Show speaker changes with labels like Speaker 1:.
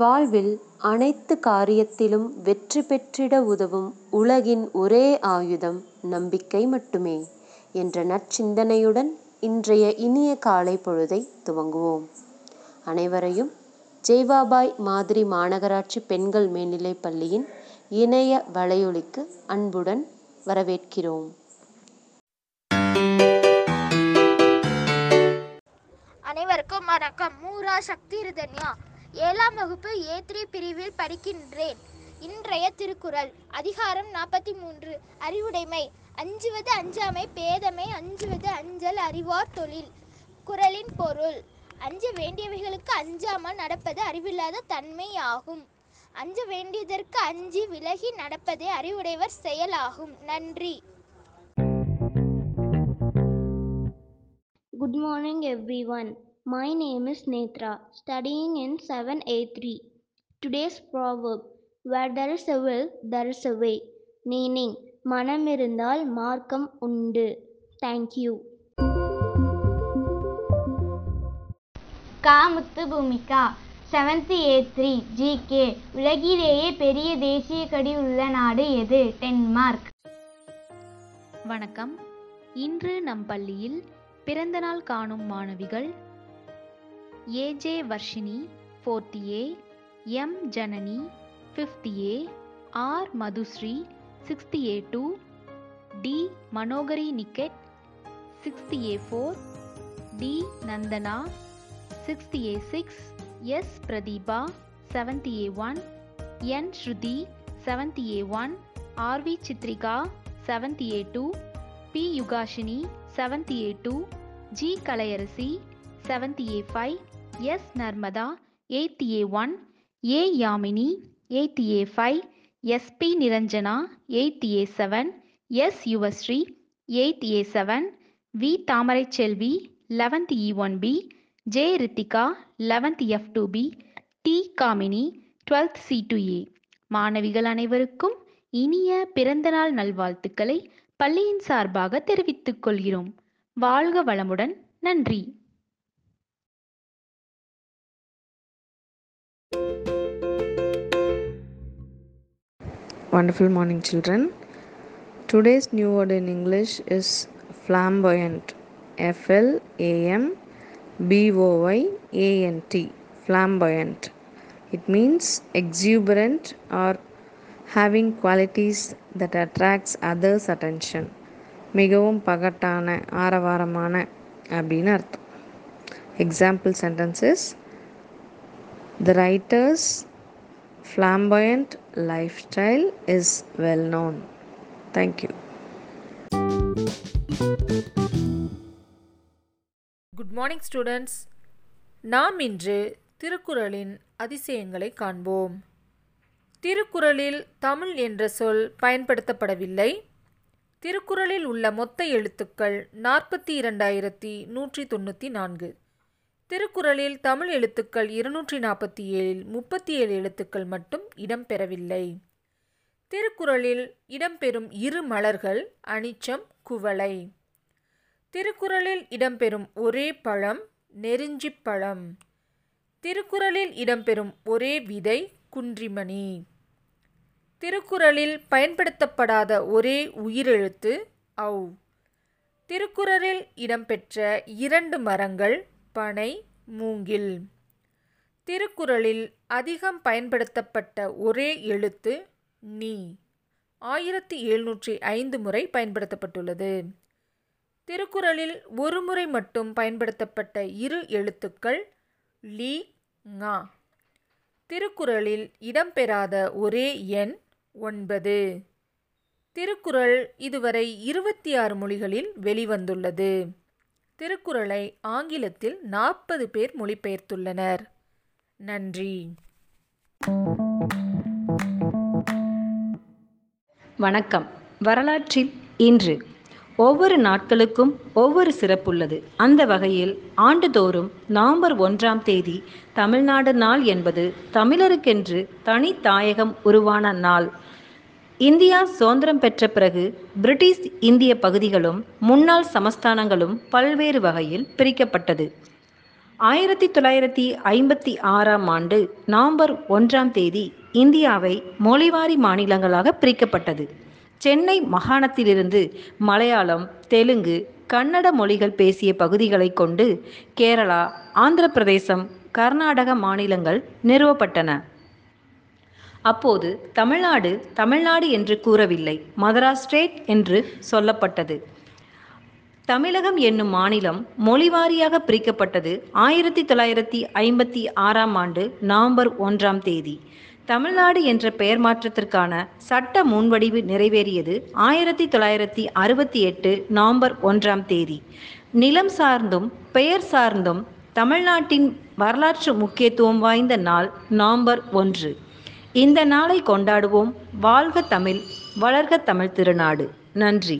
Speaker 1: வாழ்வில் அனைத்து காரியத்திலும் வெற்றி பெற்றிட உதவும் உலகின் ஒரே ஆயுதம் நம்பிக்கை மட்டுமே என்ற நற்சிந்தனையுடன் இன்றைய இனிய காலை பொழுதை துவங்குவோம். அனைவரையும் ஜெய்வாபாய் மாதிரி மாநகராட்சி பெண்கள் மேல்நிலைப் பள்ளியின் இணைய வலையொலிக்கு அன்புடன் வரவேற்கிறோம்.
Speaker 2: அனைவருக்கும் வணக்கம். மூரா சக்தி ரிதன்யா ஏழாம் வகுப்பு ஏ த்ரீ பிரிவில் படிக்கின்றேன். இன்றைய திருக்குறள் அதிகாரம் நாற்பத்தி மூன்று அறிவுடைமை. அஞ்சுவது அஞ்சாமை பேதமை அஞ்சுவது அஞ்சல் அறிவார் தொழில். குரலின் பொருள் அஞ்ச வேண்டியவைகளுக்கு அஞ்சாமல் நடப்பது அறிவில்லாத தன்மை ஆகும். அஞ்ச வேண்டியதற்கு அஞ்சி விலகி நடப்பதே அறிவுடையவர் செயலாகும். நன்றி.
Speaker 3: Good morning everyone My name is Netra, studying in 7A3. Today's proverb Where there is a will, there is a way. Meaning, மனம் இருந்தால் மார்க்கம் உண்டு. Thank you.
Speaker 4: கா Muthu Bhoomika seventh A three GK உலகிலேயே பெரிய தேசிய கொடி உள்ள நாடு எது டென்மார்க்
Speaker 5: வணக்கம் இன்று நம் பள்ளியில் பிறந்தநாள் காணும் மாணவிகள் AJ Varshini forty A M Janani fifty A R Madhushree sixty A two D Manohari Niket sixty A four D Nandana sixty A six S Pratheeba seventy A one N Shruthi seventy A one RV Chitrika seventy A two B Yugashini seventy A two G Kalaiyarasi seventy A five S Narmada eighty A one A Yamini eight A five SP Niranjana eight A seven S Yuvashree eight A seven V Thamarai Selvi eleventh E one P J Rithika eleventh F two P D Kamini twelfth C two A மாணவிகள் அனைவருக்கும் இனிய பிறந்தநாள் நல்வாழ்த்துக்களை பள்ளியின் சார்பாக தெரிவித்துக் கொள்கிறோம். வாழ்க வளமுடன். நன்றி.
Speaker 6: Wonderful morning, children. Today's new word in English is flamboyant. F L A M B O Y A N T. Flamboyant. It means exuberant or having qualities that attracts others' attention. மிகவும் பகட்டான ஆரவாரமான அப்படின்னு அர்த்தம் example sentences the writers flamboyant lifestyle is well known. Thank you.
Speaker 7: Good morning students நாம் இன்று திருக்குறளின் அதிசயங்களை காண்போம் திருக்குறளில் தமிழ் என்ற சொல் பயன்படுத்தப்படவில்லை திருக்குறளில் உள்ள மொத்த எழுத்துக்கள் நாற்பத்தி இரண்டாயிரத்தி நூற்றி தொண்ணூற்றி நான்கு திருக்குறளில் தமிழ் எழுத்துக்கள் இருநூற்றி நாற்பத்தி ஏழில் முப்பத்தி ஏழு எழுத்துக்கள் மட்டும் இடம்பெறவில்லை. திருக்குறளில் இடம்பெறும் இரு மலர்கள் அனிச்சம் குவளை. திருக்குறளில் இடம்பெறும் ஒரே பழம் நெருஞ்சிப் பழம். திருக்குறளில் இடம்பெறும் ஒரே விதை குன்றிமணி. திருக்குறளில் பயன்படுத்தப்படாத ஒரே உயிரெழுத்து ஔ. திருக்குறளில் இடம்பெற்ற இரண்டு மரங்கள் பனை மூங்கில். திருக்குறளில் அதிகம் பயன்படுத்தப்பட்ட ஒரே எழுத்து நீ. ஆயிரத்தி எழுநூற்றி ஐந்து முறை பயன்படுத்தப்பட்டுள்ளது. திருக்குறளில் ஒரு முறை மட்டும் பயன்படுத்தப்பட்ட இரு எழுத்துக்கள் லீ ஙா. திருக்குறளில் இடம்பெறாத ஒரே எண் ஒன்பது. திருக்குறள் இதுவரை இருபத்தி ஆறு மொழிகளில் வெளிவந்துள்ளது. திருக்குறளை ஆங்கிலத்தில் நாற்பது பேர் மொழிபெயர்த்துள்ளனர். நன்றி.
Speaker 8: வணக்கம். வரலாற்றில் இன்று ஒவ்வொரு நாட்களுக்கும் ஒவ்வொரு சிறப்புள்ளது. அந்த வகையில் ஆண்டுதோறும் நவம்பர் ஒன்றாம் தேதி தமிழ்நாடு நாள் என்பது தமிழருக்கென்று தனி தாயகம் உருவான நாள். இந்தியா சுதந்திரம் பெற்ற பிறகு பிரிட்டிஷ் இந்திய பகுதிகளும் முன்னாள் சமஸ்தானங்களும் பல்வேறு வகையில் பிரிக்கப்பட்டது. ஆயிரத்தி தொள்ளாயிரத்தி ஐம்பத்தி ஆறாம் ஆண்டு நவம்பர் ஒன்றாம் தேதி இந்தியாவை மொழிவாரி மாநிலங்களாக பிரிக்கப்பட்டது. சென்னை மாகாணத்திலிருந்து மலையாளம் தெலுங்கு கன்னட மொழிகள் பேசிய பகுதிகளை கொண்டு கேரளா ஆந்திர பிரதேசம் கர்நாடக மாநிலங்கள் நிறுவப்பட்டன. அப்போது தமிழ்நாடு தமிழ்நாடு என்று கூறவில்லை மதராஸ் ஸ்டேட் என்று சொல்லப்பட்டது. தமிழகம் என்னும் மாநிலம் மொழிவாரியாக பிரிக்கப்பட்டது ஆயிரத்தி தொள்ளாயிரத்தி ஐம்பத்தி ஆறாம் ஆண்டு நவம்பர் ஒன்றாம் தேதி. தமிழ்நாடு என்ற பெயர் மாற்றத்திற்கான சட்ட முன்வடிவு நிறைவேறியது ஆயிரத்தி தொள்ளாயிரத்தி அறுபத்தி எட்டு நவம்பர் ஒன்றாம் தேதி. நிலம் சார்ந்தும் பெயர் சார்ந்தும் தமிழ்நாட்டின் வரலாற்று முக்கியத்துவம் வாய்ந்த நாள் நவம்பர் ஒன்று. இந்த நாளை கொண்டாடுவோம். வாழ்க தமிழ் வளர்க தமிழ் திருநாடு. நன்றி.